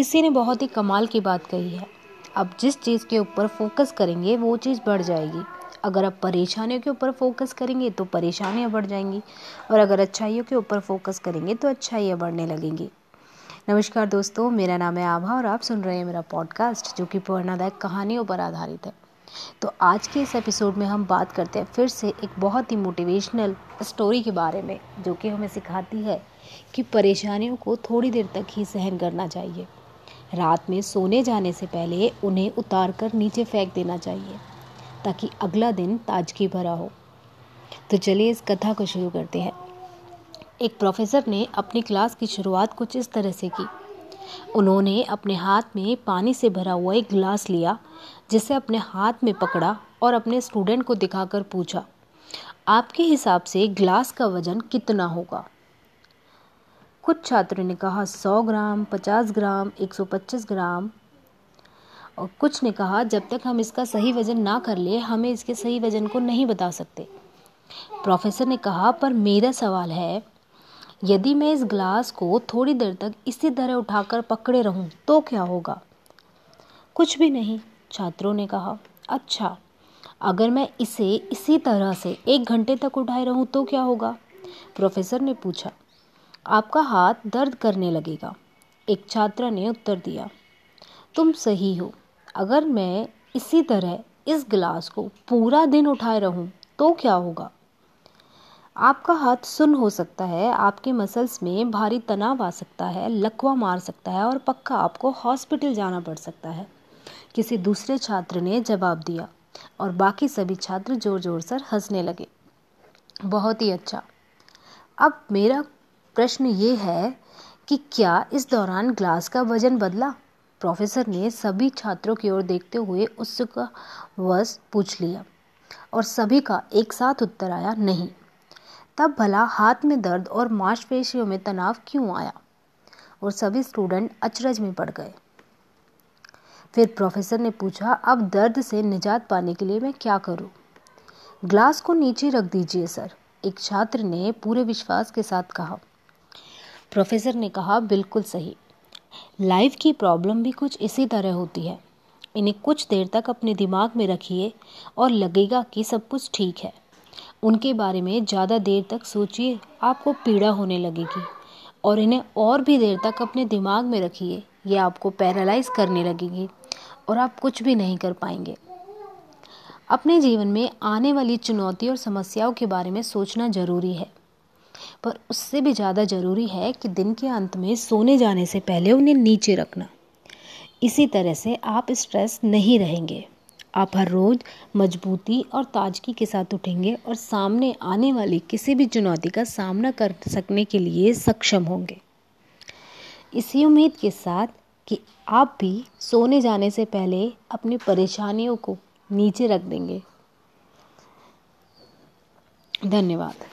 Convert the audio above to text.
किसी ने बहुत ही कमाल की बात कही है। अब जिस चीज़ के ऊपर फोकस करेंगे, वो चीज़ बढ़ जाएगी। अगर आप परेशानियों के ऊपर फोकस करेंगे तो परेशानियाँ बढ़ जाएँगी। और अगर अच्छाइयों के ऊपर फोकस करेंगे तो अच्छाइयाँ बढ़ने लगेंगी। नमस्कार दोस्तों, मेरा नाम है आभा और आप सुन रहे हैं मेरा पॉडकास्ट जो कि प्रेरणादायक कहानियों पर आधारित है। तो आज के इस एपिसोड में हम बात करते हैं फिर से एक बहुत ही मोटिवेशनल स्टोरी के बारे में, जो कि हमें सिखाती है कि परेशानियों को थोड़ी देर तक ही सहन करना चाहिए। रात में सोने जाने से पहले उन्हें उतार कर नीचे फेंक देना चाहिए, ताकि अगला दिन ताजगी भरा हो। तो चलिए इस कथा को शुरू करते हैं। एक प्रोफेसर ने अपनी क्लास की शुरुआत कुछ इस तरह से की। उन्होंने अपने हाथ में पानी से भरा हुआ एक गिलास लिया, जिसे अपने हाथ में पकड़ा और अपने स्टूडेंट को दिखाकर पूछा, आपके हिसाब से ग्लास का वज़न कितना होगा? कुछ छात्रों ने कहा 100 ग्राम 50 ग्राम 125 ग्राम। और कुछ ने कहा, जब तक हम इसका सही वज़न ना कर ले, हमें इसके सही वज़न को नहीं बता सकते। प्रोफेसर ने कहा, पर मेरा सवाल है, यदि मैं इस ग्लास को थोड़ी देर तक इसी तरह उठाकर पकड़े रहूँ तो क्या होगा? कुछ भी नहीं, छात्रों ने कहा। अच्छा अगर मैं इसे इसी तरह से एक घंटे तक उठाए रहूँ तो क्या होगा? प्रोफेसर ने पूछा। आपका हाथ दर्द करने लगेगा। एक छात्रा ने उत्तर दिया, तुम सही हो। अगर मैं इसी तरह इस गिलास को पूरा दिन उठाए रहूँ तो क्या होगा? आपका हाथ सुन हो सकता है, आपके मसल्स में भारी तनाव आ सकता है, लकवा मार सकता है और पक्का आपको हॉस्पिटल जाना पड़ सकता है। किसी दूसरे छात्र ने जवाब दिया और बाकी सभी छात्र ज़ोर ज़ोर से हंसने लगे। बहुत ही अच्छा। अब मेरा प्रश्न ये है कि क्या इस दौरान ग्लास का वज़न बदला? प्रोफेसर ने सभी छात्रों की ओर देखते हुए वश पूछ लिया और सभी का एक साथ उत्तर आया, नहीं। तब भला हाथ में दर्द और मांसपेशियों में तनाव क्यों आया? और सभी स्टूडेंट अचरज में पड़ गए। फिर प्रोफेसर ने पूछा, अब दर्द से निजात पाने के लिए मैं क्या करूँ? ग्लास को नीचे रख दीजिए, सर, एक छात्र ने पूरे विश्वास के साथ कहा। प्रोफेसर ने कहा, बिल्कुल सही। लाइफ की प्रॉब्लम भी कुछ इसी तरह होती है। इन्हें कुछ देर तक अपने दिमाग में रखिए और लगेगा कि सब कुछ ठीक है। उनके बारे में ज़्यादा देर तक सोचिए, आपको पीड़ा होने लगेगी। और इन्हें और भी देर तक अपने दिमाग में रखिए, ये आपको पैरालाइज करने लगेगी और आप कुछ भी नहीं कर पाएँगे। अपने जीवन में आने वाली चुनौती और समस्याओं के बारे में सोचना ज़रूरी है। पर उससे भी ज़्यादा ज़रूरी है कि दिन के अंत में सोने जाने से पहले उन्हें नीचे रखना। इसी तरह से आप स्ट्रेस नहीं रहेंगे। आप हर रोज़ मजबूती और ताजगी के साथ उठेंगे और सामने आने वाली किसी भी चुनौती का सामना कर सकने के लिए सक्षम होंगे। इसी उम्मीद के साथ कि आप भी सोने जाने से पहले अपनी परेशानियों को नीचे रख देंगे। धन्यवाद।